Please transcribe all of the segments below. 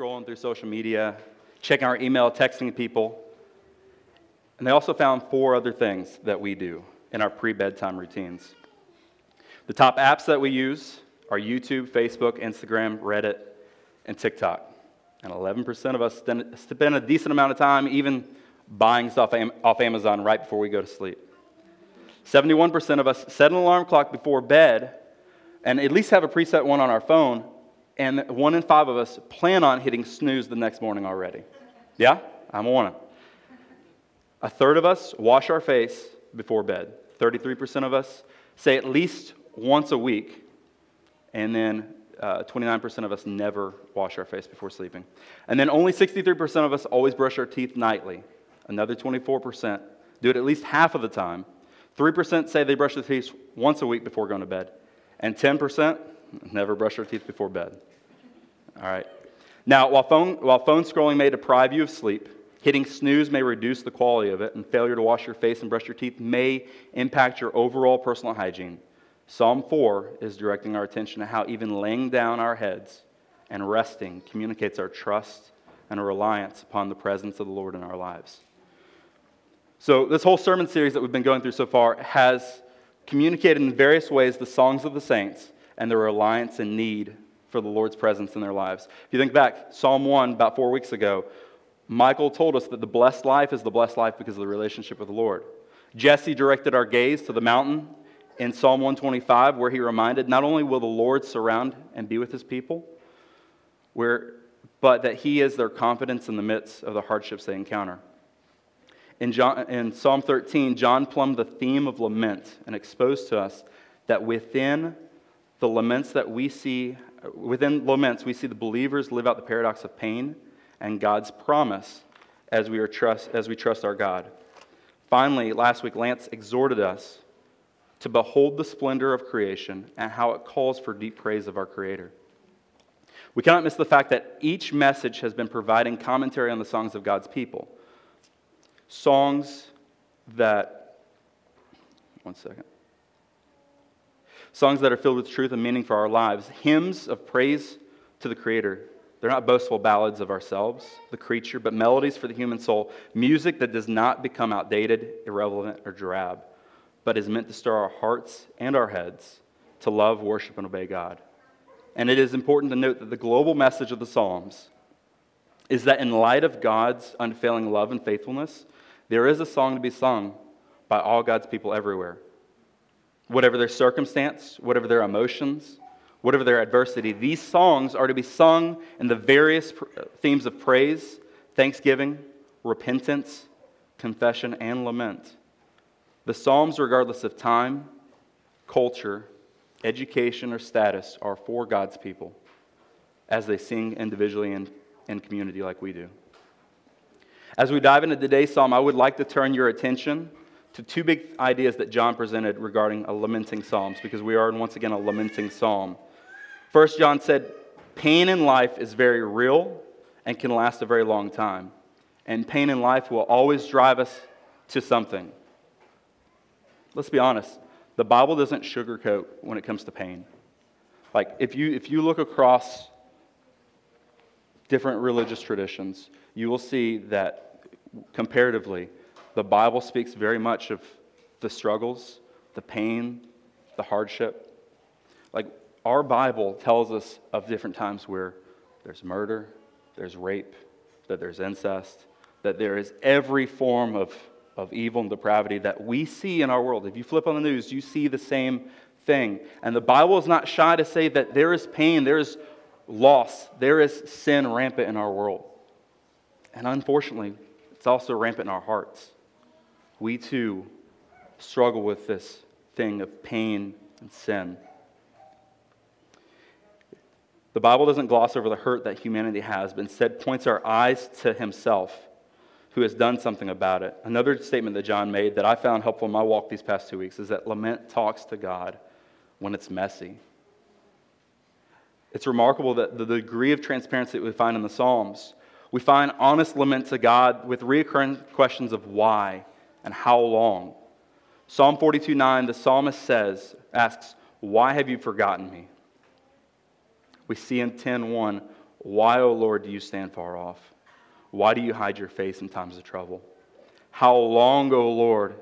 scrolling through social media, checking our email, texting people. And they also found four other things that we do in our pre bedtime routines. The top apps that we use are YouTube, Facebook, Instagram, Reddit, and TikTok. And 11% of us spend a decent amount of time even buying stuff off Amazon right before we go to sleep. 71% of us set an alarm clock before bed and at least have a preset one on our phone. And one in five of us plan on hitting snooze the next morning already. Yeah, I'm on it. A third of us wash our face before bed. 33% of us say at least once a week. And then uh, 29% of us never wash our face before sleeping. And then only 63% of us always brush our teeth nightly. Another 24% do it at least half of the time. 3% say they brush their teeth once a week before going to bed. And 10% never brush their teeth before bed. All right. Now, while phone, while phone scrolling may deprive you of sleep, hitting snooze may reduce the quality of it, and failure to wash your face and brush your teeth may impact your overall personal hygiene. Psalm 4 is directing our attention to how even laying down our heads and resting communicates our trust and a reliance upon the presence of the Lord in our lives. So, this whole sermon series that we've been going through so far has communicated in various ways the songs of the saints and their reliance and need for the Lord's presence in their lives. If you think back, Psalm 1, about four weeks ago, Michael told us that the blessed life is the blessed life because of the relationship with the Lord. Jesse directed our gaze to the mountain in Psalm 125, where he reminded not only will the Lord surround and be with his people, where, but that he is their confidence in the midst of the hardships they encounter. In, John, in Psalm 13, John plumbed the theme of lament and exposed to us that within the laments that we see, within laments, we see the believers live out the paradox of pain and God's promise as we, are trust, as we trust our God. Finally, last week, Lance exhorted us to behold the splendor of creation and how it calls for deep praise of our Creator. We cannot miss the fact that each message has been providing commentary on the songs of God's people. Songs that, one second. Songs that are filled with truth and meaning for our lives. Hymns of praise to the Creator. They're not boastful ballads of ourselves, the creature, but melodies for the human soul. Music that does not become outdated, irrelevant, or drab but is meant to stir our hearts and our heads to love, worship, and obey God. And it is important to note that the global message of the Psalms is that in light of God's unfailing love and faithfulness, there is a song to be sung by all God's people everywhere. Whatever their circumstance, whatever their emotions, whatever their adversity, these songs are to be sung in the various uh, themes of praise, thanksgiving, repentance, confession, and lament. The Psalms, regardless of time, culture, education, or status, are for God's people as they sing individually and in community like we do. As we dive into today's psalm, I would like to turn your attention to two big ideas that John presented regarding a lamenting psalms, because we are once again a lamenting psalm. First, John said, Pain in life is very real and can last a very long time. And pain in life will always drive us to something. Let's be honest. The Bible doesn't sugarcoat when it comes to pain. Like, if you, if you look across different religious traditions, you will see that comparatively, the Bible speaks very much of the struggles, the pain, the hardship. Like, our Bible tells us of different times where there's murder, there's rape, that there's incest, that there is every form of of evil and depravity that we see in our world. If you flip on the news, you see the same thing. And the Bible is not shy to say that there is pain, there is loss, there is sin rampant in our world. And unfortunately, it's also rampant in our hearts. We too struggle with this thing of pain and sin. The Bible doesn't gloss over the hurt that humanity has, but instead points our eyes to Himself who has done something about it. Another statement that John made that I found helpful in my walk these past two weeks is that lament talks to God when it's messy. It's remarkable that the degree of transparency that we find in the Psalms, we find honest lament to God with recurring questions of why and how long. Psalm 42 9, the psalmist says, asks, Why have you forgotten me? We see in 10 1, Why, O Lord, do you stand far off? Why do you hide your face in times of trouble? How long, O Lord,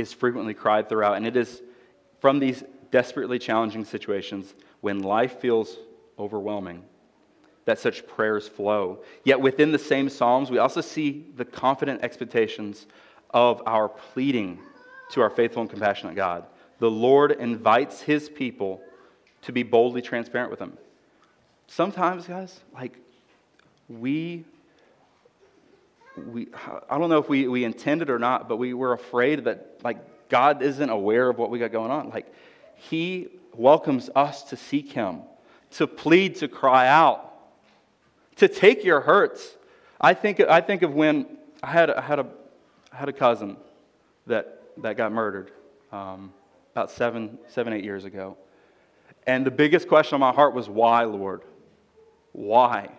is frequently cried throughout. And it is from these desperately challenging situations when life feels overwhelming that such prayers flow. Yet within the same Psalms, we also see the confident expectations of our pleading to our faithful and compassionate God. The Lord invites his people to be boldly transparent with him. Sometimes, guys, like we we I don't know if we, we intended or not, but we were afraid that like God isn't aware of what we got going on. Like he welcomes us to seek him, to plead, to cry out, to take your hurts. I think, I think of when I had, I had, a, I had a cousin that, that got murdered um, about seven, seven, eight years ago. And the biggest question on my heart was, why, Lord? Why?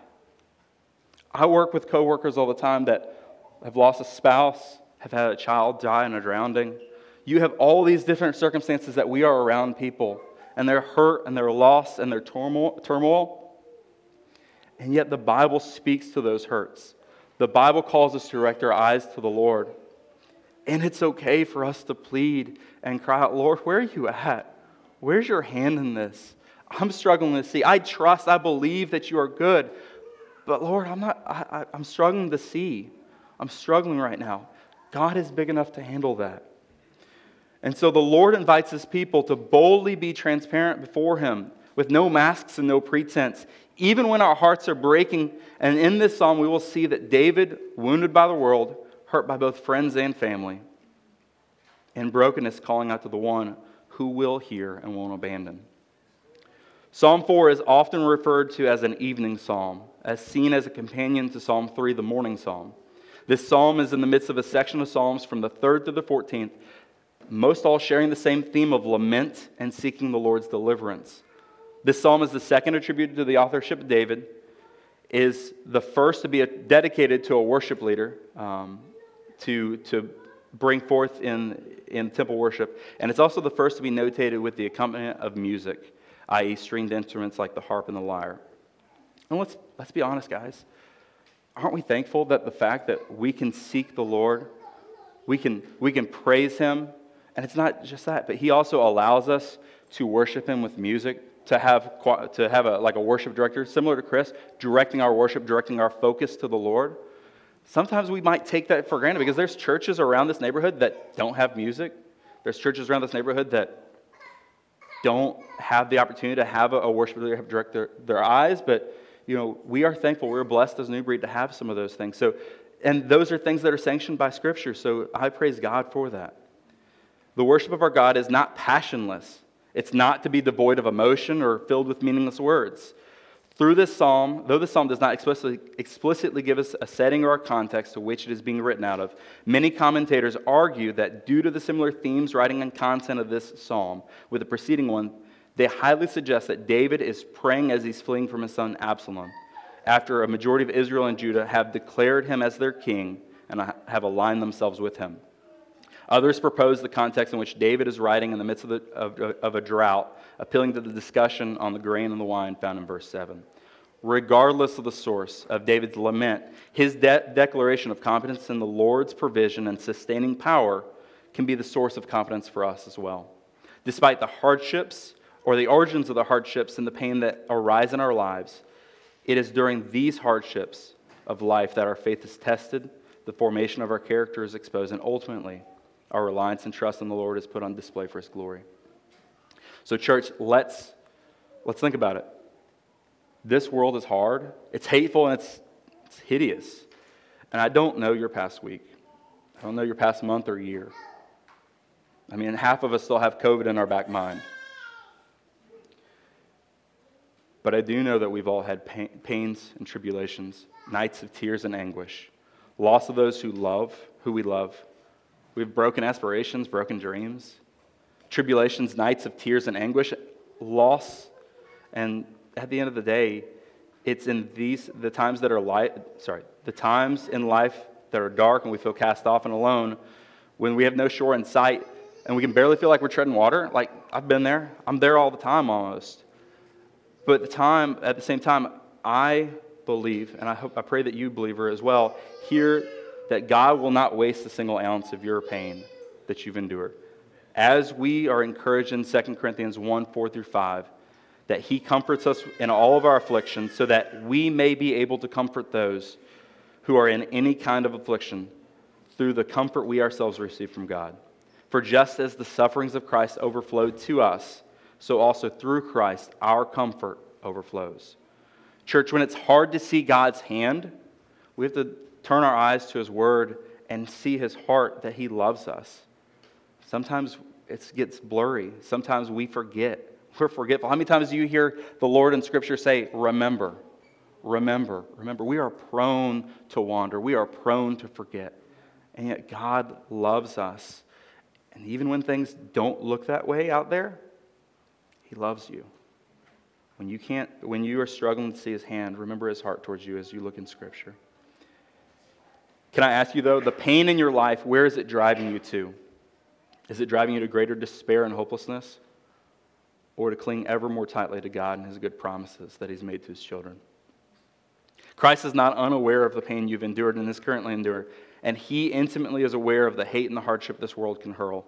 I work with coworkers all the time that have lost a spouse, have had a child die in a drowning. You have all these different circumstances that we are around people, and they're hurt and they're lost and they're turmoil, turmoil. And yet the Bible speaks to those hurts. The Bible calls us to direct our eyes to the Lord. And it's okay for us to plead and cry out, Lord, where are you at? Where's your hand in this? I'm struggling to see. I trust, I believe that you are good. But Lord, I'm not, I, am struggling to see. I'm struggling right now. God is big enough to handle that. And so the Lord invites his people to boldly be transparent before him with no masks and no pretense, even when our hearts are breaking. And in this psalm, we will see that David, wounded by the world, hurt by both friends and family, and brokenness, calling out to the one who will hear and won't abandon. Psalm 4 is often referred to as an evening psalm, as seen as a companion to Psalm 3, the morning psalm. This psalm is in the midst of a section of psalms from the 3rd to the 14th, most all sharing the same theme of lament and seeking the Lord's deliverance. This psalm is the second attributed to the authorship of David, is the first to be dedicated to a worship leader um, to, to bring forth in, in temple worship. And it's also the first to be notated with the accompaniment of music, i.e., stringed instruments like the harp and the lyre. And let's, let's be honest, guys. Aren't we thankful that the fact that we can seek the Lord, we can, we can praise Him, and it's not just that, but He also allows us to worship Him with music to have, to have a, like a worship director, similar to Chris, directing our worship, directing our focus to the Lord. Sometimes we might take that for granted because there's churches around this neighborhood that don't have music. There's churches around this neighborhood that don't have the opportunity to have a, a worship leader have direct their, their eyes, but you know, we are thankful. We're blessed as a New Breed to have some of those things. So, and those are things that are sanctioned by Scripture. So I praise God for that. The worship of our God is not passionless. It's not to be devoid of emotion or filled with meaningless words. Through this psalm, though the psalm does not explicitly, explicitly give us a setting or a context to which it is being written out of, many commentators argue that due to the similar themes, writing, and content of this psalm with the preceding one, they highly suggest that David is praying as he's fleeing from his son Absalom, after a majority of Israel and Judah have declared him as their king and have aligned themselves with him. Others propose the context in which David is writing in the midst of, the, of, of a drought, appealing to the discussion on the grain and the wine found in verse 7. Regardless of the source of David's lament, his de- declaration of confidence in the Lord's provision and sustaining power can be the source of confidence for us as well. Despite the hardships or the origins of the hardships and the pain that arise in our lives, it is during these hardships of life that our faith is tested, the formation of our character is exposed, and ultimately, our reliance and trust in the Lord is put on display for his glory. So, church, let's, let's think about it. This world is hard, it's hateful, and it's, it's hideous. And I don't know your past week, I don't know your past month or year. I mean, half of us still have COVID in our back mind. But I do know that we've all had pain, pains and tribulations, nights of tears and anguish, loss of those who love, who we love, we have broken aspirations, broken dreams, tribulations, nights of tears and anguish, loss. And at the end of the day, it's in these, the times that are light, sorry, the times in life that are dark and we feel cast off and alone, when we have no shore in sight and we can barely feel like we're treading water. Like, I've been there. I'm there all the time almost. But at the time, at the same time, I believe, and I hope I pray that you, believer, as well, hear that God will not waste a single ounce of your pain that you've endured. As we are encouraged in 2 Corinthians 1 4 through 5, that He comforts us in all of our afflictions so that we may be able to comfort those who are in any kind of affliction through the comfort we ourselves receive from God. For just as the sufferings of Christ overflowed to us, so also through Christ our comfort overflows. Church, when it's hard to see God's hand, we have to turn our eyes to His Word and see His heart that He loves us. Sometimes it gets blurry. Sometimes we forget. We're forgetful. How many times do you hear the Lord in Scripture say, Remember, remember, remember? We are prone to wander, we are prone to forget. And yet, God loves us. And even when things don't look that way out there, He loves you. When you can't, when you are struggling to see his hand, remember his heart towards you as you look in Scripture. Can I ask you though, the pain in your life, where is it driving you to? Is it driving you to greater despair and hopelessness? Or to cling ever more tightly to God and his good promises that he's made to his children? Christ is not unaware of the pain you've endured and is currently enduring, and he intimately is aware of the hate and the hardship this world can hurl.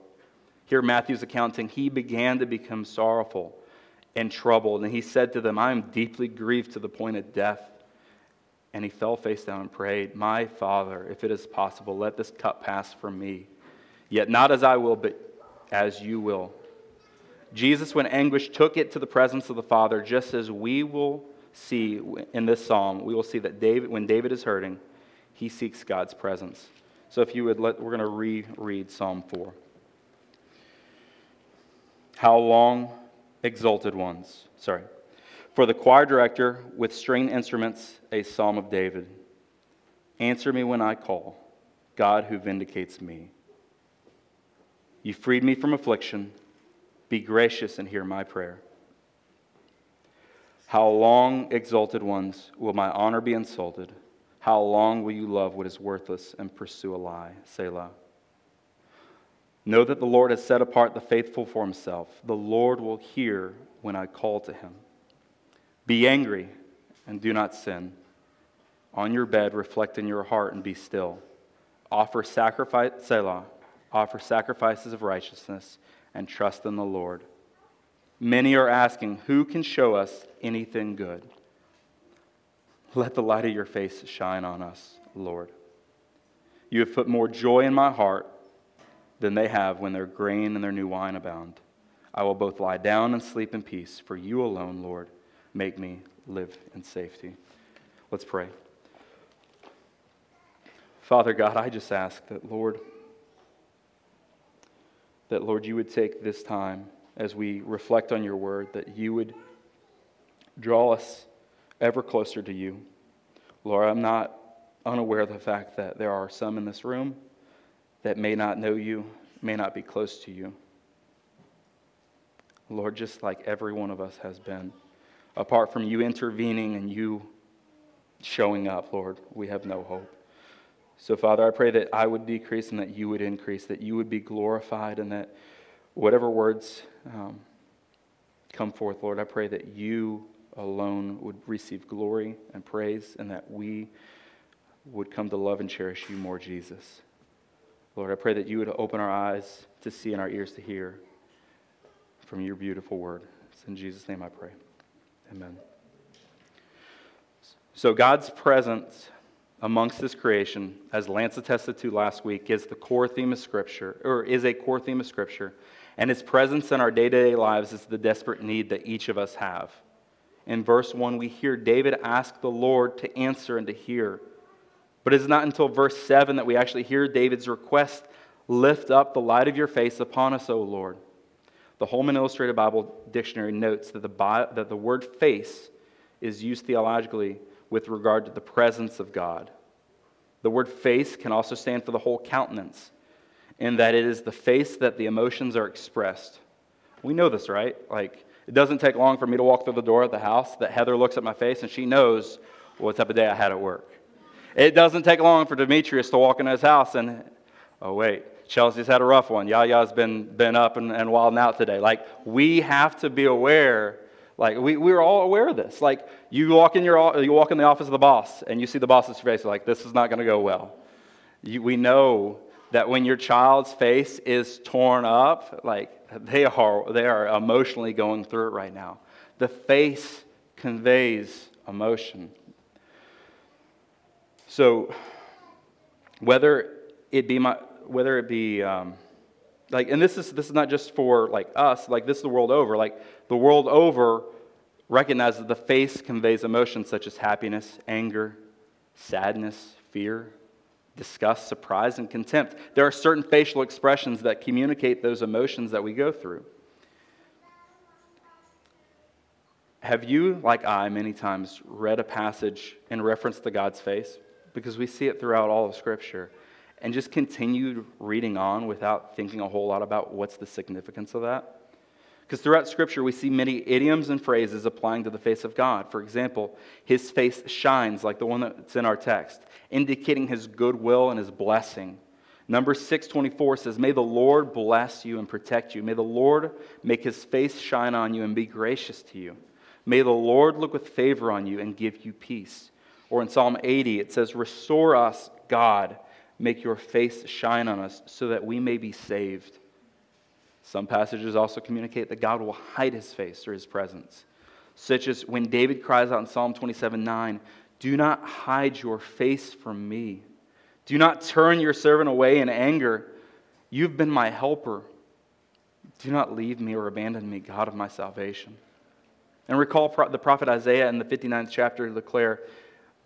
Here, Matthew's accounting, he began to become sorrowful and troubled. And he said to them, I am deeply grieved to the point of death. And he fell face down and prayed, My Father, if it is possible, let this cup pass from me. Yet not as I will, but as you will. Jesus, when anguish took it to the presence of the Father, just as we will see in this psalm, we will see that David, when David is hurting, he seeks God's presence. So if you would let, we're going to reread Psalm 4. How long? exalted ones. Sorry. For the choir director with string instruments, a psalm of David. Answer me when I call, God who vindicates me. You freed me from affliction. Be gracious and hear my prayer. How long, exalted ones, will my honor be insulted? How long will you love what is worthless and pursue a lie? Selah. Know that the Lord has set apart the faithful for himself. The Lord will hear when I call to him. Be angry and do not sin. On your bed, reflect in your heart and be still. Offer sacrifice, Selah, offer sacrifices of righteousness and trust in the Lord. Many are asking, Who can show us anything good? Let the light of your face shine on us, Lord. You have put more joy in my heart than they have when their grain and their new wine abound. I will both lie down and sleep in peace, for you alone, Lord, make me live in safety. Let's pray. Father God, I just ask that, Lord, that, Lord, you would take this time as we reflect on your word, that you would draw us ever closer to you. Lord, I'm not unaware of the fact that there are some in this room that may not know you, may not be close to you. Lord, just like every one of us has been, apart from you intervening and you showing up, Lord, we have no hope. So, Father, I pray that I would decrease and that you would increase, that you would be glorified, and that whatever words um, come forth, Lord, I pray that you alone would receive glory and praise, and that we would come to love and cherish you more, Jesus. Lord, I pray that you would open our eyes to see and our ears to hear from your beautiful word. It's in Jesus' name I pray. Amen. So, God's presence amongst His creation, as Lance attested to last week, is the core theme of Scripture, or is a core theme of Scripture. And His presence in our day to day lives is the desperate need that each of us have. In verse 1, we hear David ask the Lord to answer and to hear. But it is not until verse 7 that we actually hear David's request Lift up the light of your face upon us, O Lord. The Holman Illustrated Bible Dictionary notes that the, that the word face is used theologically with regard to the presence of God. The word face can also stand for the whole countenance, in that it is the face that the emotions are expressed. We know this, right? Like, it doesn't take long for me to walk through the door of the house that Heather looks at my face and she knows what type of day I had at work. It doesn't take long for Demetrius to walk in his house and, oh, wait, Chelsea's had a rough one. Yaya's been, been up and, and wilding out today. Like, we have to be aware Like we, we're all aware of this. Like you walk in your you walk in the office of the boss and you see the boss's face, like this is not going to go well. You, we know that when your child's face is torn up, like they are they are emotionally going through it right now. The face conveys emotion. So whether it be my whether it be um, like and this is this is not just for like us like this is the world over. Like the world over recognizes that the face conveys emotions such as happiness anger sadness fear disgust surprise and contempt. There are certain facial expressions that communicate those emotions that we go through. Have you like i many times read a passage in reference to god's face? Because we see it throughout all of scripture and just continued reading on without thinking a whole lot about what's the significance of that? Because throughout Scripture, we see many idioms and phrases applying to the face of God. For example, his face shines like the one that's in our text, indicating his goodwill and his blessing. Number 624 says, May the Lord bless you and protect you. May the Lord make his face shine on you and be gracious to you. May the Lord look with favor on you and give you peace. Or in Psalm 80, it says, Restore us, God Make your face shine on us so that we may be saved. Some passages also communicate that God will hide his face or his presence, such as when David cries out in Psalm 27 9, Do not hide your face from me. Do not turn your servant away in anger. You've been my helper. Do not leave me or abandon me, God of my salvation. And recall the prophet Isaiah in the 59th chapter declare,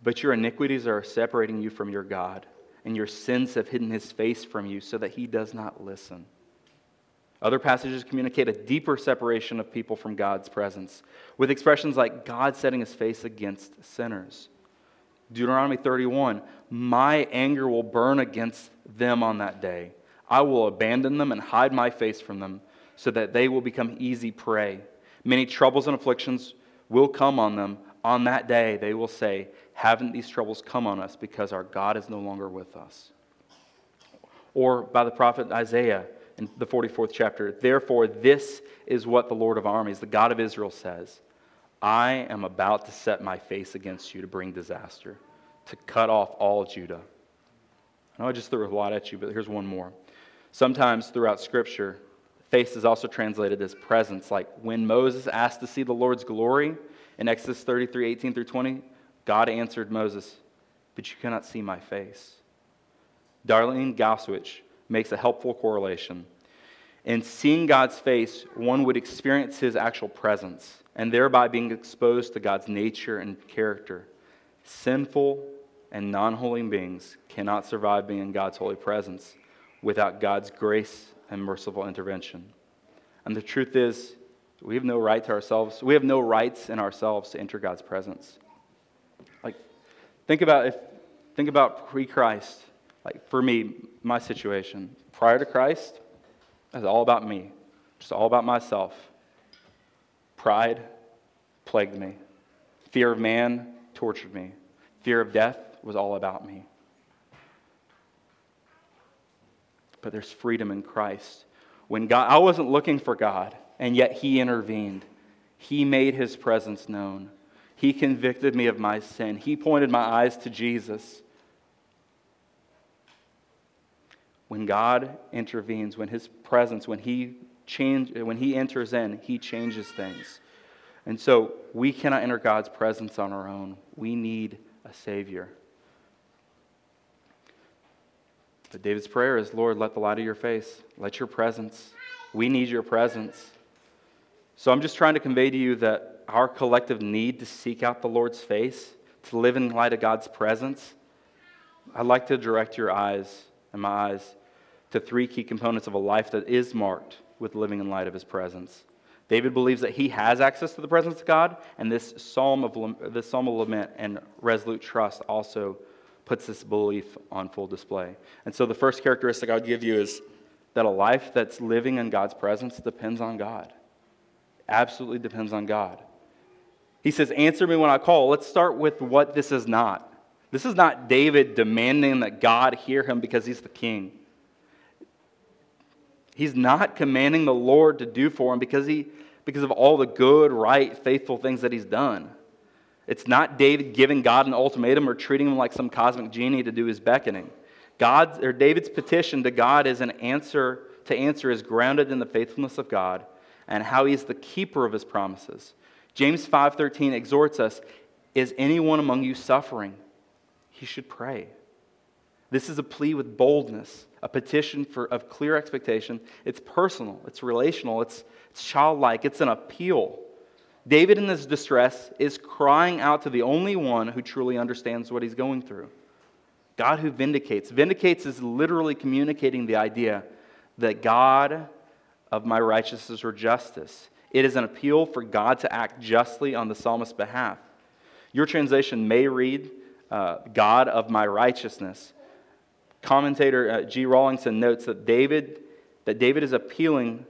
But your iniquities are separating you from your God and your sins have hidden his face from you so that he does not listen. Other passages communicate a deeper separation of people from God's presence, with expressions like God setting his face against sinners. Deuteronomy 31 My anger will burn against them on that day. I will abandon them and hide my face from them, so that they will become easy prey. Many troubles and afflictions will come on them. On that day, they will say, haven't these troubles come on us because our God is no longer with us? Or by the prophet Isaiah in the 44th chapter, therefore, this is what the Lord of armies, the God of Israel, says I am about to set my face against you to bring disaster, to cut off all Judah. I know I just threw a lot at you, but here's one more. Sometimes throughout Scripture, face is also translated as presence. Like when Moses asked to see the Lord's glory in Exodus 33 18 through 20, God answered Moses, But you cannot see my face. Darlene Gauswich makes a helpful correlation. In seeing God's face, one would experience his actual presence and thereby being exposed to God's nature and character. Sinful and non holy beings cannot survive being in God's holy presence without God's grace and merciful intervention. And the truth is, we have no right to ourselves, we have no rights in ourselves to enter God's presence. Like, think about if think about pre-Christ. Like for me, my situation. Prior to Christ, it was all about me. Just all about myself. Pride plagued me. Fear of man tortured me. Fear of death was all about me. But there's freedom in Christ. When God I wasn't looking for God, and yet he intervened. He made his presence known. He convicted me of my sin. He pointed my eyes to Jesus. When God intervenes, when His presence, when He change, when He enters in, He changes things. And so we cannot enter God's presence on our own. We need a Savior. But David's prayer is, Lord, let the light of your face, let your presence. We need your presence. So I'm just trying to convey to you that our collective need to seek out the Lord's face, to live in light of God's presence, I'd like to direct your eyes and my eyes to three key components of a life that is marked with living in light of his presence. David believes that he has access to the presence of God, and this psalm of, this psalm of lament and resolute trust also puts this belief on full display. And so the first characteristic I would give you is that a life that's living in God's presence depends on God. Absolutely depends on God. He says, Answer me when I call. Let's start with what this is not. This is not David demanding that God hear him because he's the king. He's not commanding the Lord to do for him because, he, because of all the good, right, faithful things that he's done. It's not David giving God an ultimatum or treating him like some cosmic genie to do his beckoning. God's, or David's petition to God is an answer to answer is grounded in the faithfulness of God and how he is the keeper of his promises. James 5:13 exhorts us, is anyone among you suffering? He should pray. This is a plea with boldness, a petition for, of clear expectation. It's personal, it's relational, it's, it's childlike, it's an appeal. David, in his distress, is crying out to the only one who truly understands what he's going through God who vindicates. Vindicates is literally communicating the idea that God of my righteousness or justice. It is an appeal for God to act justly on the psalmist's behalf. Your translation may read, uh, God of my righteousness. Commentator uh, G. Rawlinson notes that David, that David is appealing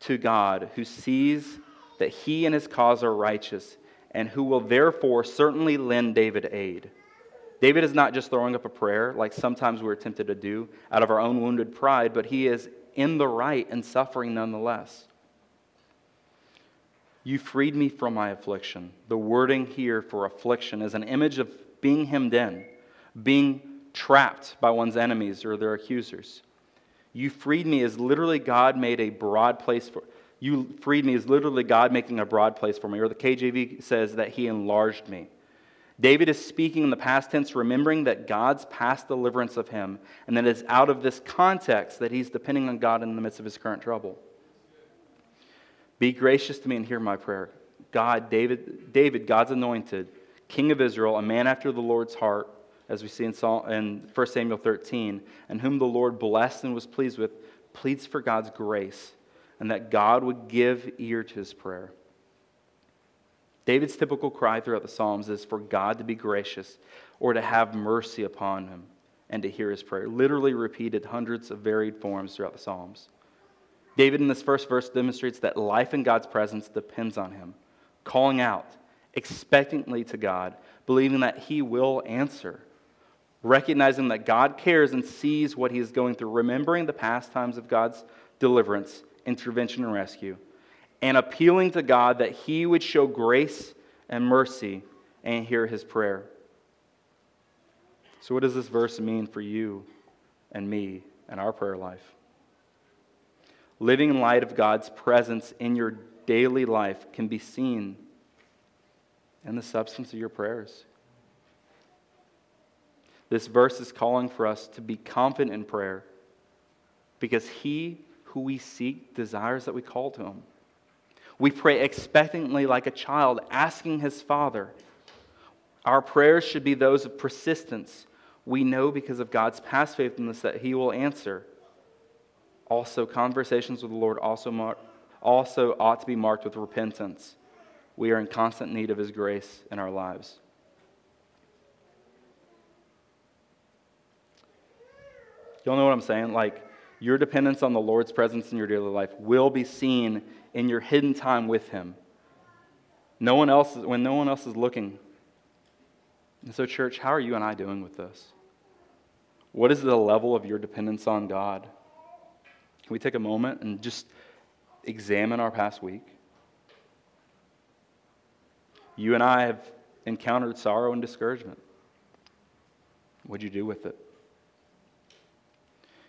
to God who sees that he and his cause are righteous and who will therefore certainly lend David aid. David is not just throwing up a prayer like sometimes we're tempted to do out of our own wounded pride, but he is in the right and suffering nonetheless. You freed me from my affliction. The wording here for affliction is an image of being hemmed in, being trapped by one's enemies or their accusers. You freed me is literally God made a broad place for you freed me is literally God making a broad place for me. Or the KJV says that he enlarged me. David is speaking in the past tense, remembering that God's past deliverance of him, and that it's out of this context that he's depending on God in the midst of his current trouble. Be gracious to me and hear my prayer. God, David, David, God's anointed, king of Israel, a man after the Lord's heart, as we see in, in 1 Samuel 13, and whom the Lord blessed and was pleased with, pleads for God's grace and that God would give ear to his prayer. David's typical cry throughout the Psalms is for God to be gracious or to have mercy upon him and to hear his prayer. Literally repeated hundreds of varied forms throughout the Psalms. David, in this first verse, demonstrates that life in God's presence depends on him, calling out expectantly to God, believing that he will answer recognizing that God cares and sees what he is going through, remembering the past times of God's deliverance, intervention, and rescue, and appealing to God that he would show grace and mercy and hear his prayer. So, what does this verse mean for you and me and our prayer life? Living in light of God's presence in your daily life can be seen in the substance of your prayers. This verse is calling for us to be confident in prayer because He who we seek desires that we call to Him. We pray expectantly like a child, asking His Father. Our prayers should be those of persistence. We know because of God's past faithfulness that He will answer. Also, conversations with the Lord also, also ought to be marked with repentance. We are in constant need of His grace in our lives. Y'all know what I'm saying? Like, your dependence on the Lord's presence in your daily life will be seen in your hidden time with Him. No one else, when no one else is looking. And so, church, how are you and I doing with this? What is the level of your dependence on God? Can we take a moment and just examine our past week? You and I have encountered sorrow and discouragement. What'd you do with it?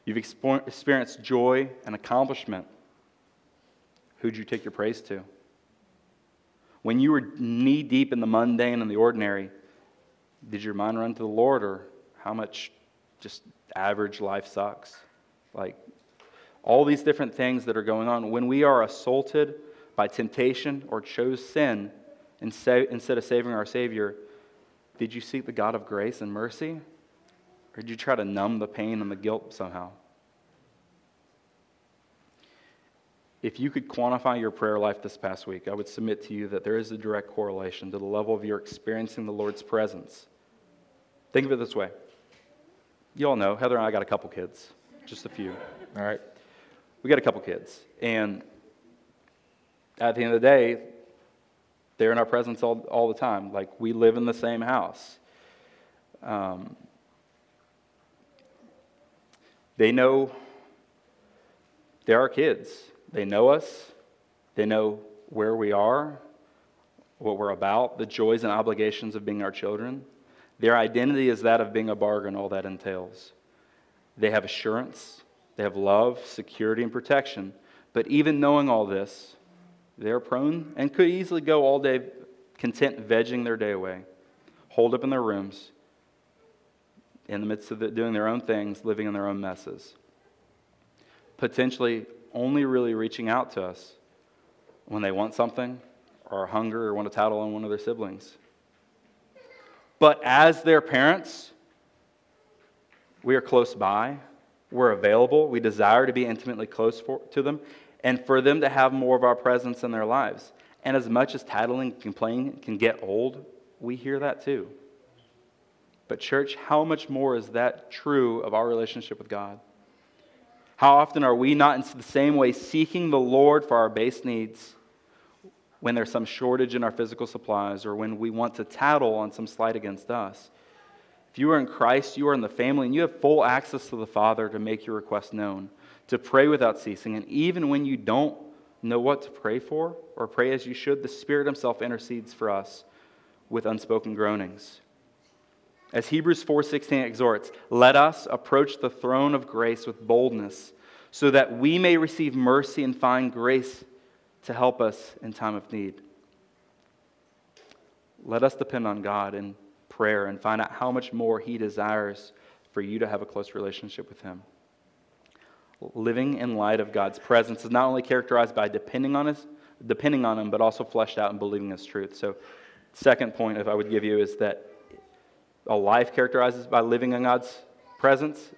You've experienced joy and accomplishment. Who'd you take your praise to? When you were knee deep in the mundane and the ordinary, did your mind run to the Lord or how much just average life sucks? Like all these different things that are going on. When we are assaulted by temptation or chose sin instead of saving our Savior, did you seek the God of grace and mercy? Or did you try to numb the pain and the guilt somehow? If you could quantify your prayer life this past week, I would submit to you that there is a direct correlation to the level of your experiencing the Lord's presence. Think of it this way. You all know, Heather and I got a couple kids, just a few, all right? We got a couple kids. And at the end of the day, they're in our presence all, all the time. Like, we live in the same house. Um, they know they're our kids. They know us. They know where we are, what we're about, the joys and obligations of being our children. Their identity is that of being a bargain, all that entails. They have assurance, they have love, security, and protection. But even knowing all this, they're prone and could easily go all day content vegging their day away, holed up in their rooms, in the midst of the, doing their own things, living in their own messes. Potentially only really reaching out to us when they want something or hunger or want to tattle on one of their siblings. But as their parents, we are close by, we're available, we desire to be intimately close for, to them, and for them to have more of our presence in their lives. And as much as tattling and complaining can get old, we hear that too. But, church, how much more is that true of our relationship with God? How often are we not in the same way seeking the Lord for our base needs when there's some shortage in our physical supplies or when we want to tattle on some slight against us? If you are in Christ, you are in the family, and you have full access to the Father to make your request known, to pray without ceasing. And even when you don't know what to pray for or pray as you should, the Spirit Himself intercedes for us with unspoken groanings. As Hebrews 4:16 exhorts, let us approach the throne of grace with boldness, so that we may receive mercy and find grace to help us in time of need. Let us depend on God in prayer and find out how much more He desires for you to have a close relationship with Him. Living in light of God's presence is not only characterized by depending on His, depending on Him, but also fleshed out and believing His truth. So, second point, if I would give you, is that a life characterized by living in God's presence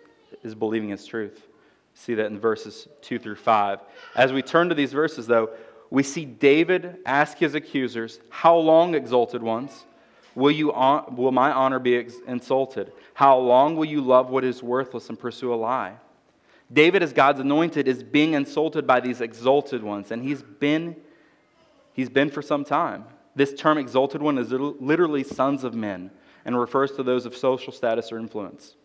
is believing His truth. See that in verses 2 through 5. As we turn to these verses, though, we see David ask his accusers, How long, exalted ones? Will, you, will my honor be insulted? How long will you love what is worthless and pursue a lie? David, as God's anointed, is being insulted by these exalted ones, and he's been, he's been for some time. This term, exalted one, is literally sons of men and refers to those of social status or influence,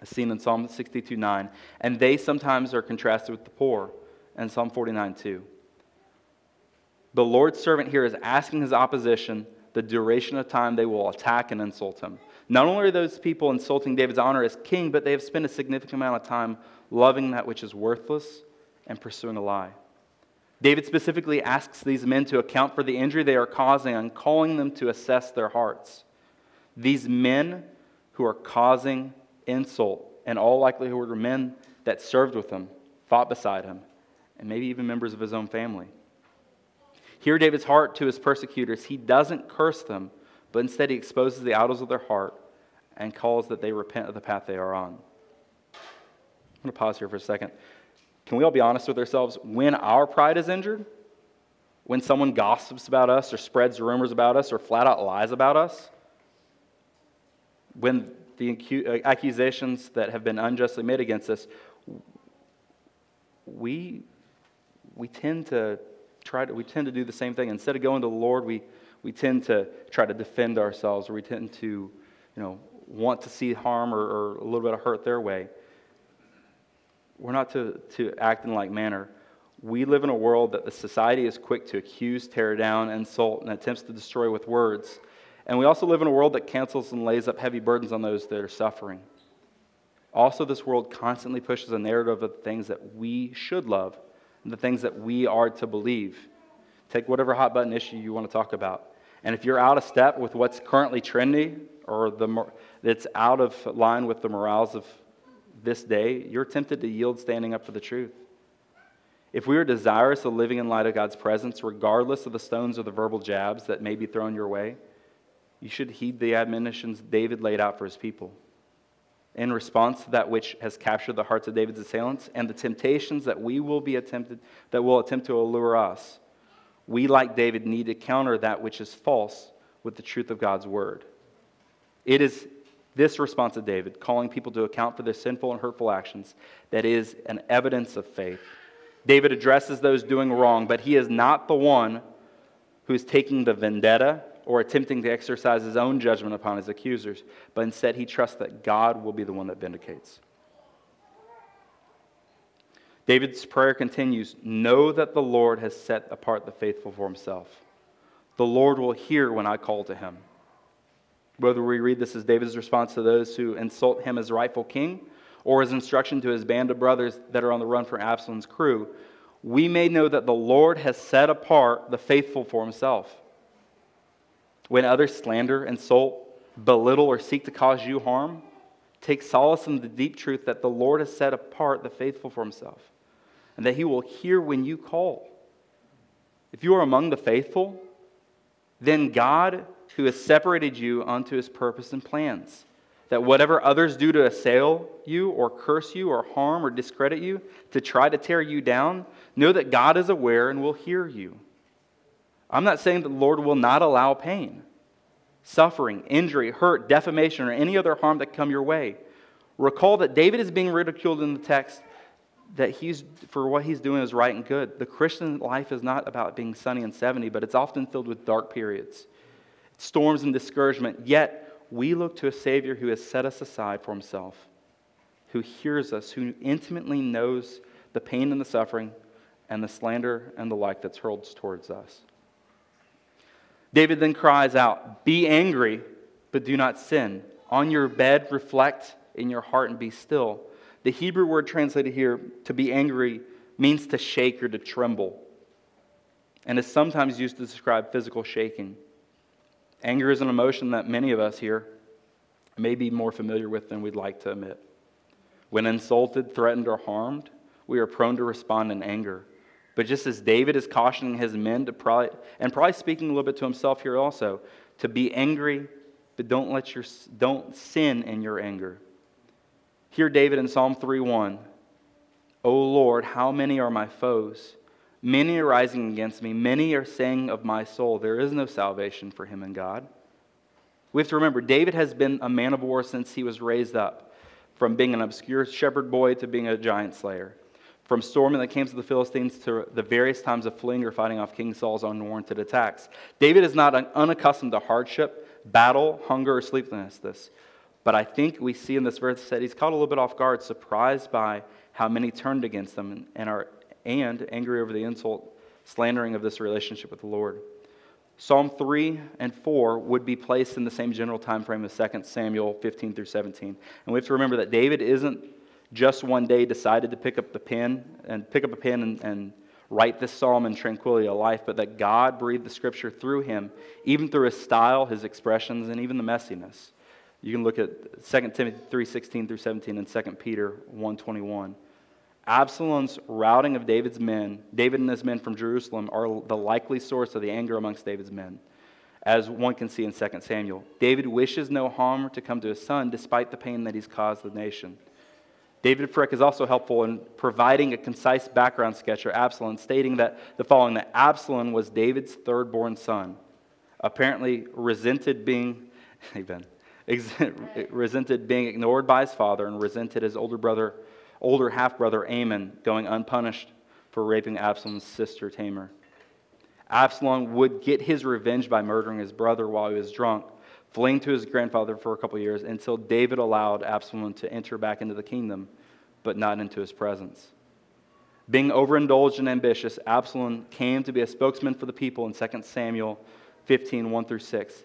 as seen in Psalm 62 9. And they sometimes are contrasted with the poor, and Psalm 49 2. The Lord's servant here is asking his opposition the duration of time they will attack and insult him. Not only are those people insulting David's honor as king, but they have spent a significant amount of time loving that which is worthless and pursuing a lie. David specifically asks these men to account for the injury they are causing and calling them to assess their hearts. These men who are causing insult, and all likelihood were men that served with him, fought beside him, and maybe even members of his own family. Hear David's heart to his persecutors. He doesn't curse them, but instead he exposes the idols of their heart and calls that they repent of the path they are on. I'm going to pause here for a second. Can we all be honest with ourselves? When our pride is injured, when someone gossips about us or spreads rumors about us or flat out lies about us, when the uh, accusations that have been unjustly made against us, we, we tend to try to, we tend to do the same thing. Instead of going to the Lord, we, we tend to try to defend ourselves, or we tend to, you know, want to see harm or, or a little bit of hurt their way. We're not to, to act in like manner. We live in a world that the society is quick to accuse, tear down, insult, and attempts to destroy with words. And we also live in a world that cancels and lays up heavy burdens on those that are suffering. Also, this world constantly pushes a narrative of the things that we should love and the things that we are to believe. Take whatever hot button issue you want to talk about. And if you're out of step with what's currently trendy or the, that's out of line with the morals of this day, you're tempted to yield standing up for the truth. If we are desirous of living in light of God's presence, regardless of the stones or the verbal jabs that may be thrown your way, you should heed the admonitions David laid out for his people. In response to that which has captured the hearts of David's assailants and the temptations that we will be attempted that will attempt to allure us, we, like David, need to counter that which is false with the truth of God's word. It is this response of David, calling people to account for their sinful and hurtful actions, that is an evidence of faith. David addresses those doing wrong, but he is not the one who is taking the vendetta or attempting to exercise his own judgment upon his accusers, but instead he trusts that God will be the one that vindicates. David's prayer continues Know that the Lord has set apart the faithful for himself. The Lord will hear when I call to him. Whether we read this as David's response to those who insult him as rightful king, or his instruction to his band of brothers that are on the run for Absalom's crew, we may know that the Lord has set apart the faithful for himself. When others slander, insult, belittle, or seek to cause you harm, take solace in the deep truth that the Lord has set apart the faithful for himself, and that he will hear when you call. If you are among the faithful, then God, who has separated you unto his purpose and plans, that whatever others do to assail you, or curse you, or harm, or discredit you, to try to tear you down, know that God is aware and will hear you. I'm not saying that the Lord will not allow pain, suffering, injury, hurt, defamation, or any other harm that come your way. Recall that David is being ridiculed in the text that he's for what he's doing is right and good. The Christian life is not about being sunny and 70, but it's often filled with dark periods, storms and discouragement. Yet we look to a Savior who has set us aside for himself, who hears us, who intimately knows the pain and the suffering and the slander and the like that's hurled towards us. David then cries out, Be angry, but do not sin. On your bed, reflect in your heart and be still. The Hebrew word translated here, to be angry, means to shake or to tremble, and is sometimes used to describe physical shaking. Anger is an emotion that many of us here may be more familiar with than we'd like to admit. When insulted, threatened, or harmed, we are prone to respond in anger. But just as David is cautioning his men to probably, and probably speaking a little bit to himself here also, to be angry, but don't let your don't sin in your anger. Hear David in Psalm 3:1. O Lord, how many are my foes? Many are rising against me. Many are saying of my soul, there is no salvation for him in God. We have to remember, David has been a man of war since he was raised up, from being an obscure shepherd boy to being a giant slayer from storming the camps of the Philistines to the various times of fleeing or fighting off King Saul's unwarranted attacks. David is not unaccustomed to hardship, battle, hunger, or sleeplessness. But I think we see in this verse that he's caught a little bit off guard, surprised by how many turned against them and are and angry over the insult, slandering of this relationship with the Lord. Psalm 3 and 4 would be placed in the same general time frame as 2 Samuel 15 through 17. And we have to remember that David isn't just one day decided to pick up the pen and pick up a pen and, and write this psalm in tranquility of life, but that God breathed the scripture through him, even through his style, his expressions, and even the messiness. You can look at 2 Timothy 3:16 through 17 and 2 Peter 1:21. Absalom's routing of David's men, David and his men from Jerusalem, are the likely source of the anger amongst David's men, as one can see in 2 Samuel. David wishes no harm to come to his son despite the pain that he's caused the nation. David Frick is also helpful in providing a concise background sketch of Absalom, stating that the following that Absalom was David's third born son, apparently resented being, amen, resented being ignored by his father, and resented his older brother, older half brother Amnon going unpunished for raping Absalom's sister Tamar. Absalom would get his revenge by murdering his brother while he was drunk, fleeing to his grandfather for a couple years until David allowed Absalom to enter back into the kingdom, but not into his presence. Being overindulged and ambitious, Absalom came to be a spokesman for the people in 2 Samuel 15 1 through 6.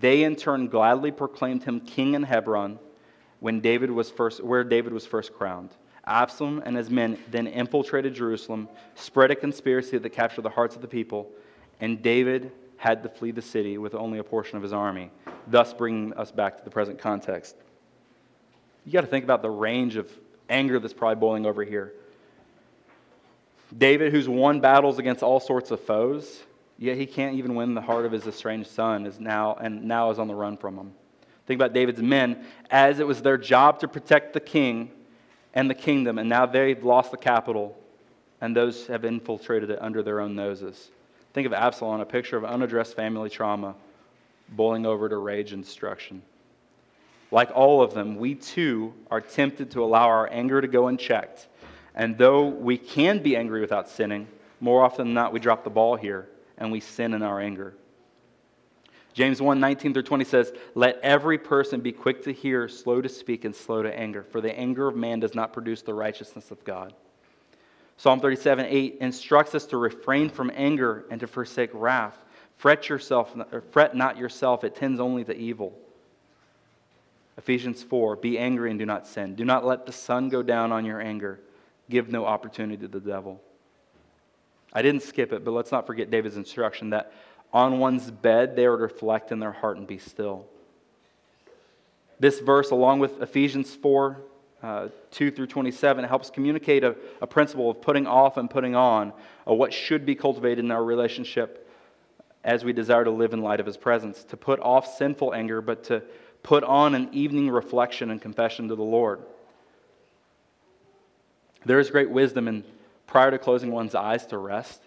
They in turn gladly proclaimed him king in Hebron when David was first, where David was first crowned. Absalom and his men then infiltrated Jerusalem, spread a conspiracy that captured the hearts of the people, and David had to flee the city with only a portion of his army, thus bringing us back to the present context. You got to think about the range of anger that's probably boiling over here. David, who's won battles against all sorts of foes, yet he can't even win the heart of his estranged son, is now and now is on the run from him. Think about David's men, as it was their job to protect the king and the kingdom, and now they've lost the capital, and those have infiltrated it under their own noses. Think of Absalom, a picture of unaddressed family trauma boiling over to rage and destruction. Like all of them, we too are tempted to allow our anger to go unchecked. And though we can be angry without sinning, more often than not, we drop the ball here and we sin in our anger. James 1 19 through 20 says, Let every person be quick to hear, slow to speak, and slow to anger, for the anger of man does not produce the righteousness of God. Psalm 37 8 instructs us to refrain from anger and to forsake wrath. Fret, yourself, fret not yourself, it tends only to evil. Ephesians 4 Be angry and do not sin. Do not let the sun go down on your anger. Give no opportunity to the devil. I didn't skip it, but let's not forget David's instruction that on one's bed they to reflect in their heart and be still. This verse, along with Ephesians 4 uh, 2 through 27, helps communicate a, a, principle of putting off and putting on, what should be cultivated in our relationship as we desire to live in light of His presence. To put off sinful anger, but to put on an evening reflection and confession to the Lord. There is great wisdom in prior to closing one's eyes to rest,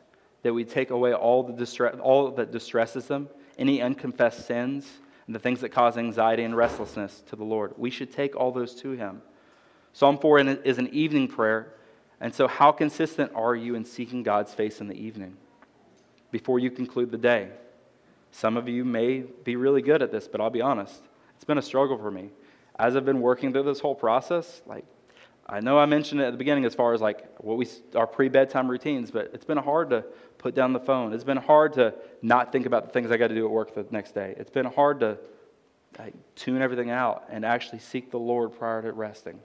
that we take away all, the distress, all that distresses them, any unconfessed sins, and the things that cause anxiety and restlessness to the Lord. We should take all those to Him. Psalm 4 is an evening prayer. And so, how consistent are you in seeking God's face in the evening before you conclude the day? Some of you may be really good at this, but I'll be honest. It's been a struggle for me. As I've been working through this whole process, like, I know I mentioned it at the beginning as far as like what we our pre-bedtime routines, but it's been hard to put down the phone. It's been hard to not think about the things I got to do at work the next day. It's been hard to like, tune everything out and actually seek the Lord prior to resting.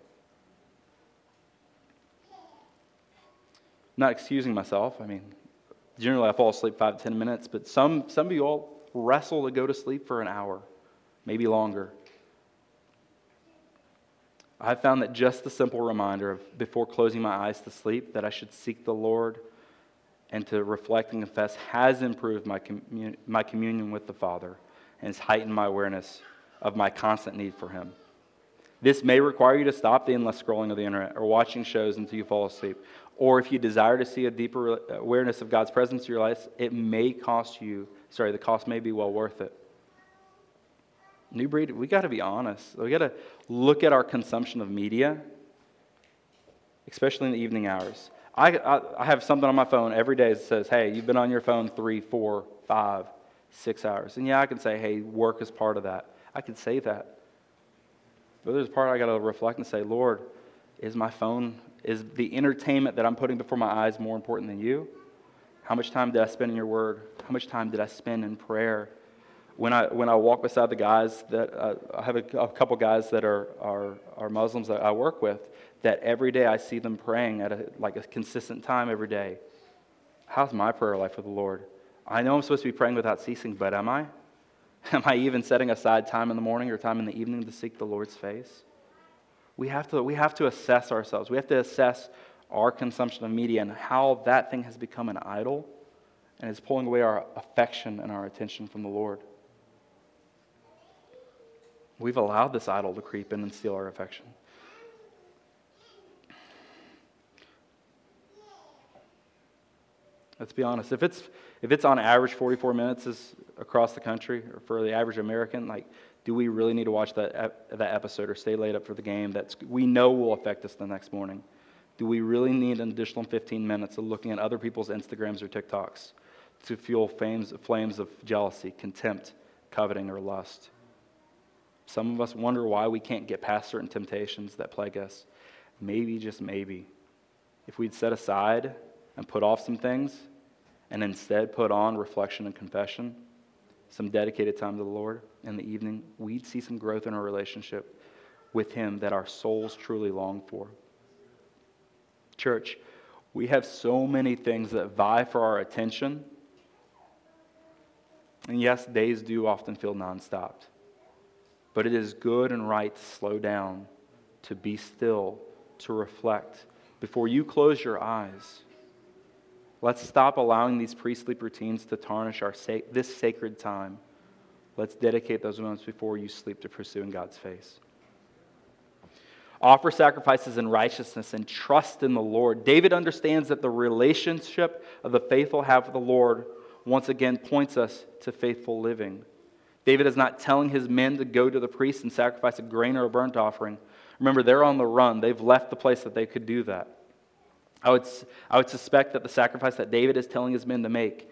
Not excusing myself. I mean, generally I fall asleep five to ten minutes, but some, some of you all wrestle to go to sleep for an hour, maybe longer. I found that just the simple reminder of before closing my eyes to sleep that I should seek the Lord and to reflect and confess has improved my, commun- my communion with the Father and has heightened my awareness of my constant need for Him. This may require you to stop the endless scrolling of the internet or watching shows until you fall asleep, or if you desire to see a deeper uh, awareness of God's presence in your life, it may cost you, sorry, the cost may be well worth it. New breed, we got to be honest. We got to look at our consumption of media, especially in the evening hours. I, I, I, have something on my phone every day that says, hey, you've been on your phone three, four, five, six hours. And yeah, I can say, hey, work is part of that. I can say that. But there's a part I got to reflect and say, Lord, is my phone is the entertainment that I'm putting before my eyes more important than you? How much time did I spend in your word? How much time did I spend in prayer? When I, when I walk beside the guys that uh, I have a, a, couple guys that are, are, are Muslims that I work with, that every day I see them praying at a, like a consistent time every day. How's my prayer life with the Lord? I know I'm supposed to be praying without ceasing, but am I? Am I even setting aside time in the morning or time in the evening to seek the Lord's face? We have to, we have to assess ourselves. We have to assess our consumption of media and how that thing has become an idol and is pulling away our affection and our attention from the Lord. We've allowed this idol to creep in and steal our affection. Let's be honest. If it's, if it's on average 44 minutes is across the country, or for the average American, like do we really need to watch that, that episode or stay late up for the game that we know will affect us the next morning? Do we really need an additional 15 minutes of looking at other people's Instagrams or TikToks to fuel flames, flames of jealousy, contempt, coveting, or lust? Some of us wonder why we can't get past certain temptations that plague us. Maybe, just maybe, if we'd set aside and put off some things and instead put on reflection and confession, some dedicated time to the Lord in the evening, we'd see some growth in our relationship with Him that our souls truly long for. Church, we have so many things that vie for our attention. And yes, days do often feel nonstop. But it is good and right to slow down, to be still, to reflect before you close your eyes Let's stop allowing these pre sleep routines to tarnish our sa- this sacred time. Let's dedicate those moments before you sleep to pursuing God's face. Offer sacrifices in righteousness and trust in the Lord. David understands that the relationship of the faithful have with the Lord once again points us to faithful living. David is not telling his men to go to the priest and sacrifice a grain or a burnt offering. Remember, they're on the run. They've left the place that they could do that. I would, I would suspect that the sacrifice that David is telling his men to make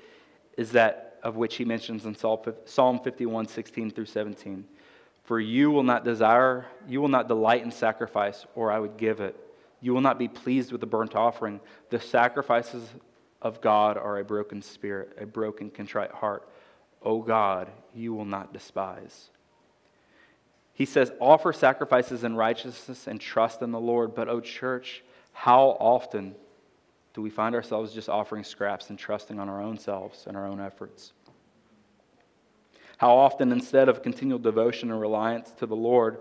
is that of which he mentions in Psalm 51, 16 through 17. For you will not desire, you will not delight in sacrifice, or I would give it. You will not be pleased with the burnt offering. The sacrifices of God are a broken spirit, a broken, contrite heart. O God, you will not despise. He says, Offer sacrifices in righteousness and trust in the Lord. But, O church, how often do we find ourselves just offering scraps and trusting on our own selves and our own efforts? How often, instead of continual devotion and reliance to the Lord,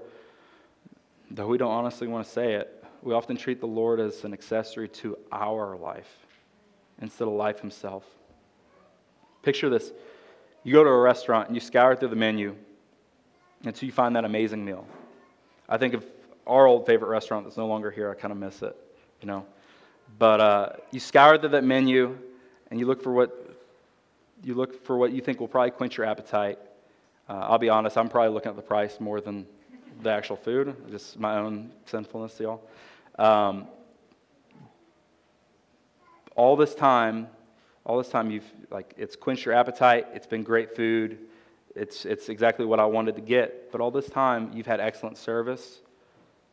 though we don't honestly want to say it, we often treat the Lord as an accessory to our life instead of life Himself. Picture this you go to a restaurant and you scour through the menu until you find that amazing meal. I think of our old favorite restaurant that's no longer here, I kind of miss it, you know. But uh, you scour through that menu and you look for what you look for what you think will probably quench your appetite. Uh, I'll be honest, I'm probably looking at the price more than the actual food, just my own sinfulness, y'all. Um, all this time, all this time you've like it's quenched your appetite. It's been great food. It's it's exactly what I wanted to get. But all this time you've had excellent service.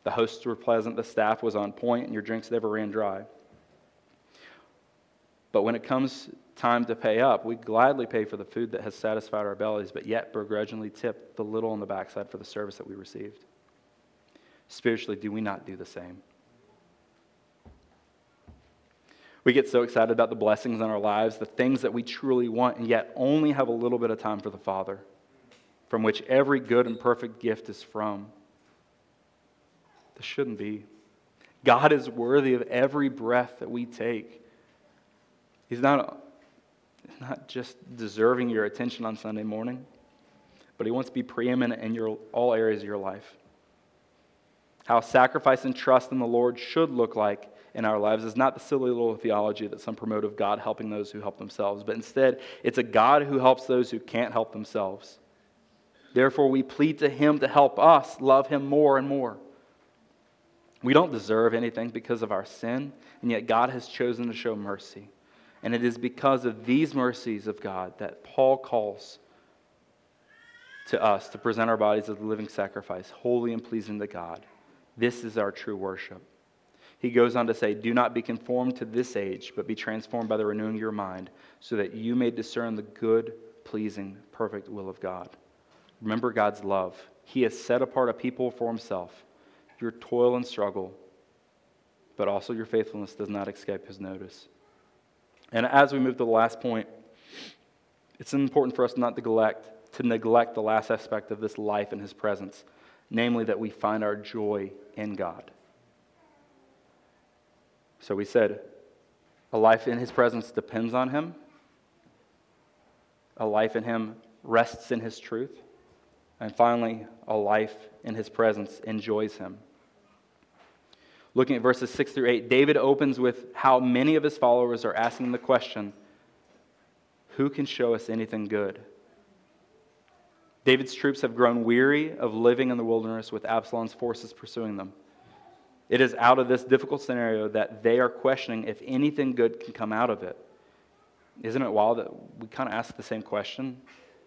The hosts were pleasant. The staff was on point, and your drinks never ran dry. But when it comes time to pay up, we gladly pay for the food that has satisfied our bellies, but yet begrudgingly tip the little on the backside for the service that we received. Spiritually, do we not do the same? We get so excited about the blessings in our lives, the things that we truly want, and yet only have a little bit of time for the Father, from which every good and perfect gift is from. This shouldn't be. God is worthy of every breath that we take. He's not, not just deserving your attention on Sunday morning, but He wants to be preeminent in your, all areas of your life. How sacrifice and trust in the Lord should look like in our lives is not the silly little theology that some promote of God helping those who help themselves, but instead, it's a God who helps those who can't help themselves. Therefore, we plead to Him to help us love Him more and more. We don't deserve anything because of our sin, and yet God has chosen to show mercy. And it is because of these mercies of God that Paul calls to us to present our bodies as a living sacrifice, holy and pleasing to God. This is our true worship. He goes on to say, Do not be conformed to this age, but be transformed by the renewing of your mind, so that you may discern the good, pleasing, perfect will of God. Remember God's love. He has set apart a people for himself. Your toil and struggle, but also your faithfulness does not escape his notice. And as we move to the last point, it's important for us not to neglect, to neglect the last aspect of this life in his presence, namely that we find our joy in God. So we said, a life in his presence depends on him. A life in him rests in his truth. And finally, a life in his presence enjoys him. Looking at verses 6 through 8, David opens with how many of his followers are asking the question Who can show us anything good? David's troops have grown weary of living in the wilderness with Absalom's forces pursuing them. It is out of this difficult scenario that they are questioning if anything good can come out of it. Isn't it wild that we kind of ask the same question?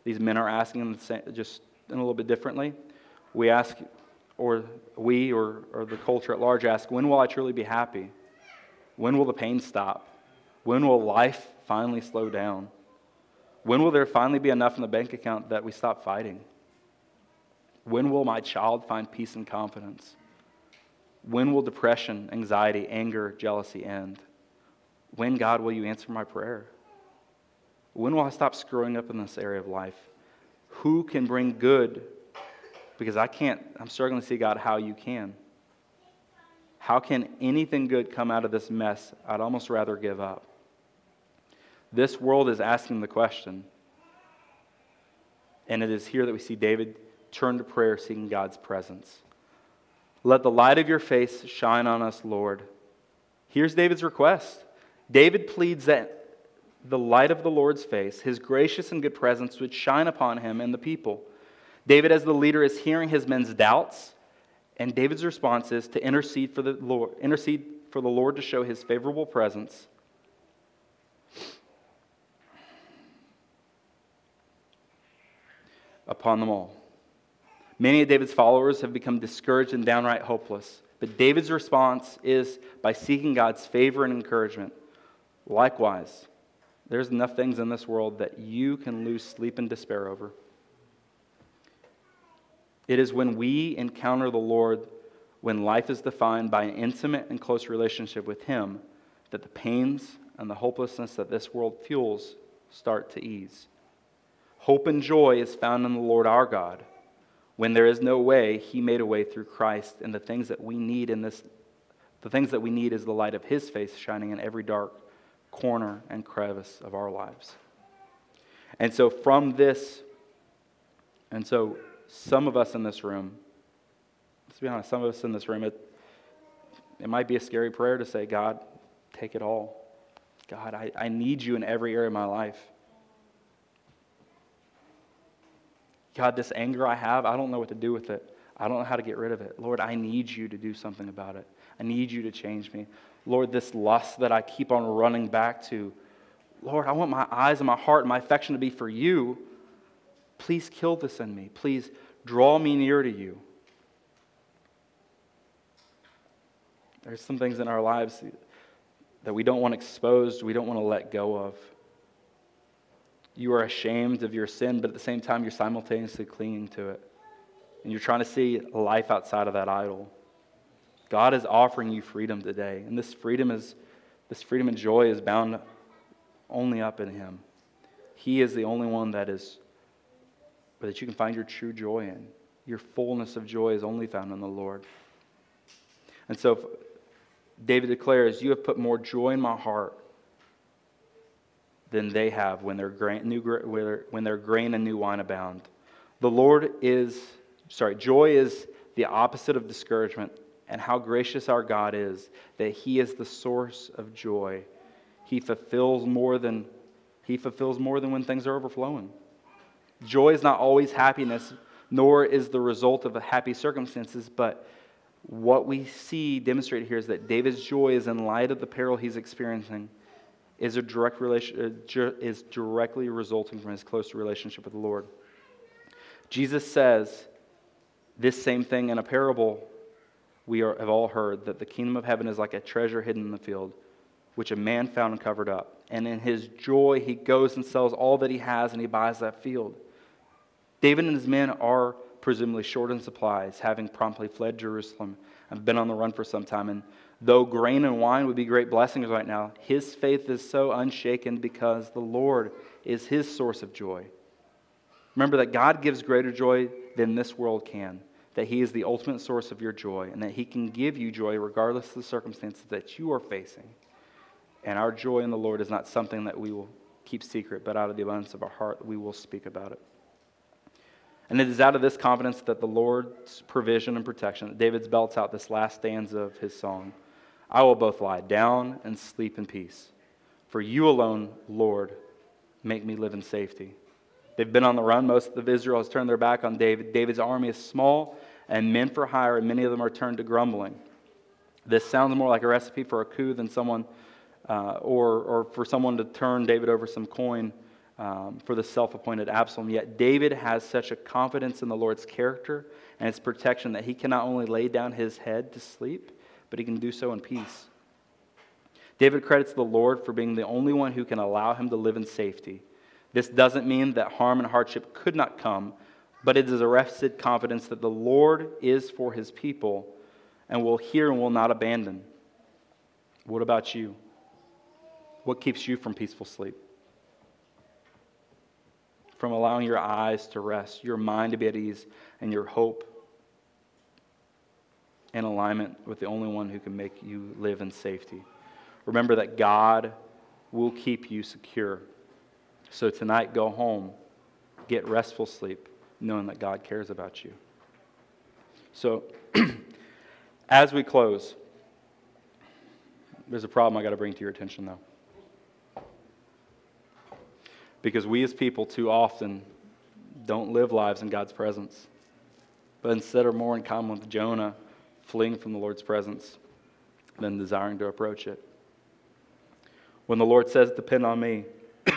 These men are asking the same, just a little bit differently. We ask, or we or, or the culture at large ask, when will I truly be happy? When will the pain stop? When will life finally slow down? When will there finally be enough in the bank account that we stop fighting? When will my child find peace and confidence? When will depression, anxiety, anger, jealousy end? When, God, will you answer my prayer? When will I stop screwing up in this area of life? Who can bring good? Because I can't, I'm struggling to see, God, how you can. How can anything good come out of this mess? I'd almost rather give up. This world is asking the question. And it is here that we see David turn to prayer, seeking God's presence. Let the light of your face shine on us, Lord. Here's David's request. David pleads that the light of the Lord's face, his gracious and good presence, would shine upon him and the people. David, as the leader, is hearing his men's doubts, and David's response is to intercede for the Lord, intercede for the Lord to show his favorable presence. Upon them all. Many of David's followers have become discouraged and downright hopeless But David's response is by seeking God's favor and encouragement. Likewise, there's enough things in this world that you can lose sleep and despair over. It is when we encounter the Lord, when life is defined by an intimate and close relationship with Him, that the pains and the hopelessness that this world fuels start to ease. Hope and joy is found in the Lord our God. When there is no way, He made a way through Christ, and the things that we need in this, the things that we need is the light of His face shining in every dark corner and crevice of our lives. And so, from this, and so some of us in this room, let's be honest, some of us in this room, it, it might be a scary prayer to say, God, take it all. God, I, I need you in every area of my life. God, this anger I have, I don't know what to do with it. I don't know how to get rid of it. Lord, I need you to do something about it. I need you to change me. Lord, this lust that I keep on running back to, Lord, I want my eyes and my heart and my affection to be for you. Please kill this in me. Please draw me near to you. There's some things in our lives that we don't want exposed, we don't want to let go of. You are ashamed of your sin, but at the same time, you're simultaneously clinging to it. And you're trying to see life outside of that idol. God is offering you freedom today. And this freedom is this freedom and joy is bound only up in Him. He is the only one that is that you can find your true joy in. Your fullness of joy is only found in the Lord. And so David declares, You have put more joy in my heart than they have when their grain, new, when their grain and new wine abound. The Lord is, sorry, joy is the opposite of discouragement, and how gracious our God is that He is the source of joy. He fulfills more than He fulfills more than when things are overflowing. Joy is not always happiness, nor is the result of happy circumstances, but what we see demonstrated here is that David's joy is in light of the peril he's experiencing is, a direct relation, uh, is directly resulting from his close relationship with the Lord. Jesus says this same thing in a parable we are, have all heard that the kingdom of heaven is like a treasure hidden in the field, which a man found and covered up. And in his joy, he goes and sells all that he has and he buys that field. David and his men are presumably short in supplies, having promptly fled Jerusalem and been on the run for some time. And though grain and wine would be great blessings right now, his faith is so unshaken because the Lord is his source of joy. Remember that God gives greater joy than this world can, that he is the ultimate source of your joy, and that he can give you joy regardless of the circumstances that you are facing. And our joy in the Lord is not something that we will keep secret, but out of the abundance of our heart, we will speak about it. And it is out of this confidence that the Lord's provision and protection David belts out this last stanza of his song. I will both lie down and sleep in peace. For you alone, Lord, make me live in safety. They've been on the run. Most of Israel has turned their back on David. David's army is small and men for hire, and many of them are turned to grumbling. This sounds more like a recipe for a coup than someone, uh, or, or for someone to turn David over some coin um, for the self appointed Absalom. Yet David has such a confidence in the Lord's character and his protection that he can not only lay down his head to sleep, but he can do so in peace. David credits the Lord for being the only one who can allow him to live in safety. This doesn't mean that harm and hardship could not come, but it is a rested confidence that the Lord is for his people and will hear and will not abandon. What about you? What keeps you from peaceful sleep? From allowing your eyes to rest, your mind to be at ease, and your hope in alignment with the only one who can make you live in safety. Remember that God will keep you secure. So tonight, go home, get restful sleep, knowing that God cares about you. So, as we close, there's a problem I got to bring to your attention, though. Because we as people too often don't live lives in God's presence, but instead are more in common with Jonah fleeing from the Lord's presence than desiring to approach it. When the Lord says, Depend on me,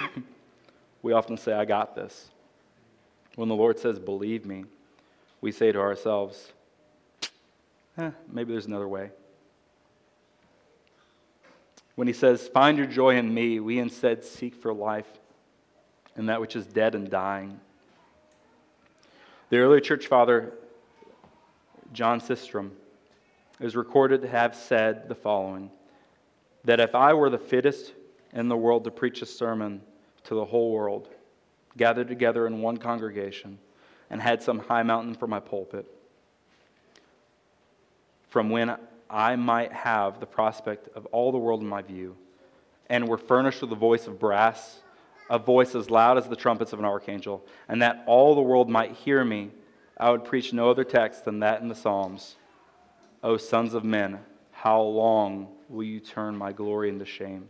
we often say, I got this. When the Lord says, Believe me, we say to ourselves, eh, maybe there's another way. When he says, Find your joy in me, we instead seek for life in that which is dead and dying. The early church father, John Chrysostom, is recorded to have said the following that if I were the fittest in the world to preach a sermon to the whole world, gathered together in one congregation, and had some high mountain for my pulpit, from when I might have the prospect of all the world in my view, and were furnished with a voice of brass, a voice as loud as the trumpets of an archangel, and that all the world might hear me, I would preach no other text than that in the Psalms. O sons of men, how long will you turn my glory into shame?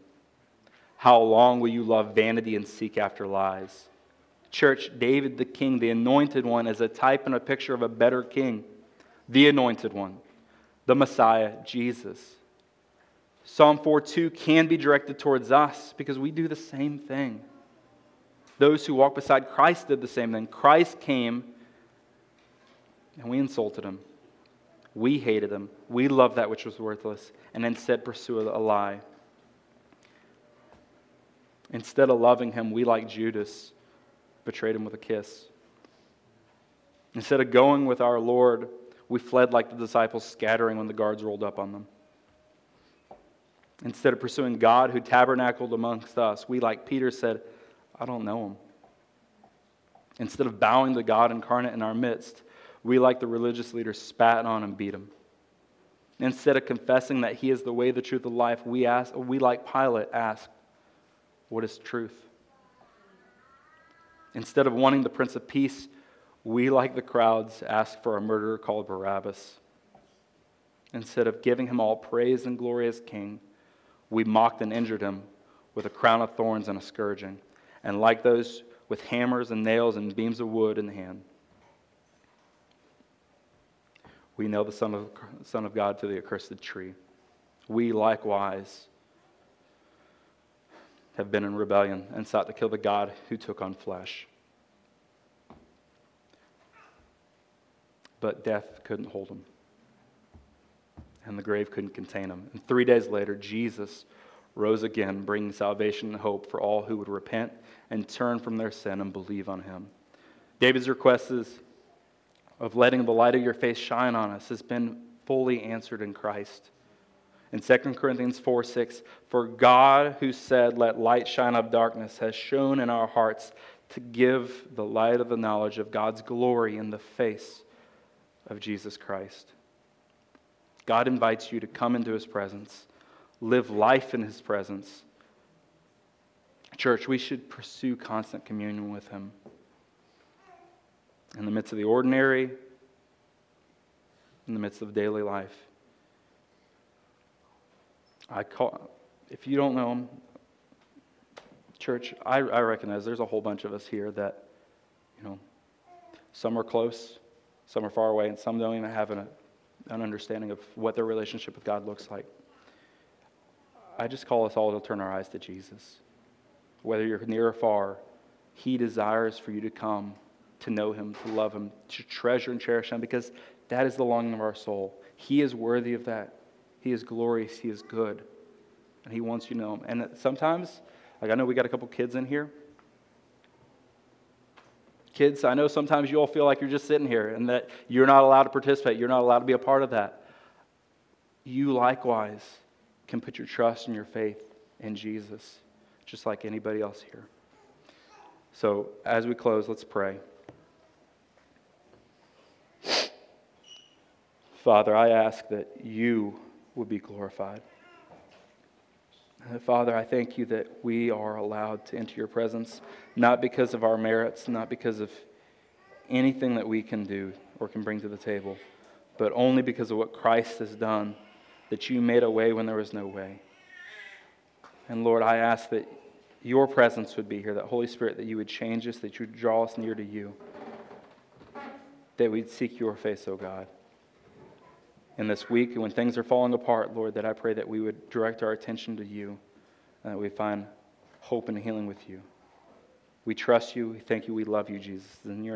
How long will you love vanity and seek after lies? Church, David the king, the anointed one, is a type and a picture of a better king, the anointed one, the Messiah, Jesus. Psalm 4:2 can be directed towards us because we do the same thing. Those who walked beside Christ did the same thing. Christ came and we insulted him. We hated him. We loved that which was worthless and instead pursued a lie. Instead of loving him, we, like Judas, betrayed him with a kiss. Instead of going with our Lord, we fled like the disciples, scattering when the guards rolled up on them. Instead of pursuing God who tabernacled amongst us, we, like Peter, said, I don't know him. Instead of bowing to God incarnate in our midst, we, like the religious leaders, spat on and beat him. Instead of confessing that he is the way, the truth, the life, we, ask, we like Pilate, ask, What is truth? Instead of wanting the Prince of Peace, we, like the crowds, ask for a murderer called Barabbas. Instead of giving him all praise and glory as king, we mocked and injured him with a crown of thorns and a scourging, and like those with hammers and nails and beams of wood in the hand. We nailed the Son of, Son of God to the accursed tree. We likewise have been in rebellion and sought to kill the God who took on flesh. But death couldn't hold him, and the grave couldn't contain him. And three days later, Jesus rose again, bringing salvation and hope for all who would repent and turn from their sin and believe on him. David's request is of letting the light of your face shine on us has been fully answered in Christ. In 2 Corinthians 4 6, for God who said, Let light shine out of darkness, has shown in our hearts to give the light of the knowledge of God's glory in the face of Jesus Christ. God invites you to come into his presence, live life in his presence. Church, we should pursue constant communion with him. In the midst of the ordinary, in the midst of daily life. I call, if you don't know him, church, I, I recognize there's a whole bunch of us here that, you know, some are close, some are far away, and some don't even have an, an understanding of what their relationship with God looks like. I just call us all to turn our eyes to Jesus. Whether you're near or far, He desires for you to come to know Him, to love Him, to treasure and cherish Him, because that is the longing of our soul. He is worthy of that. He is glorious. He is good. And He wants you to know Him. And sometimes, like I know we got a couple kids in here. Kids, I know sometimes you all feel like you're just sitting here and that you're not allowed to participate. You're not allowed to be a part of that. You likewise can put your trust and your faith in Jesus, just like anybody else here. So, as we close, let's pray. Father, I ask that you would be glorified. Father, I thank you that we are allowed to enter your presence, not because of our merits, not because of anything that we can do or can bring to the table, but only because of what Christ has done, that you made a way when there was no way. And Lord, I ask that your presence would be here, that Holy Spirit, that you would change us, that you would draw us near to you, that we'd seek your face, O oh God in this week when things are falling apart, Lord, that I pray that we would direct our attention to you and that we find hope and healing with you. We trust you. We thank you. We love you, Jesus. In your